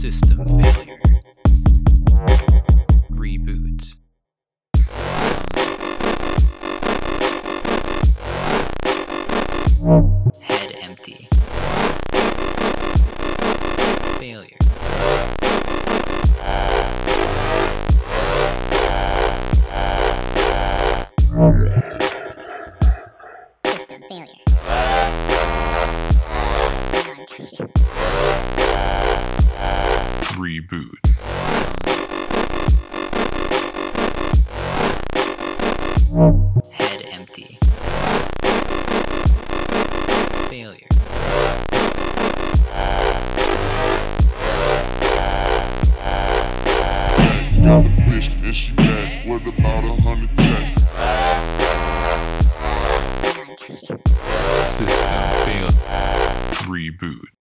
System failure. Head empty. Failure. System failure. Now I you. And she back about a. System failure. Reboot.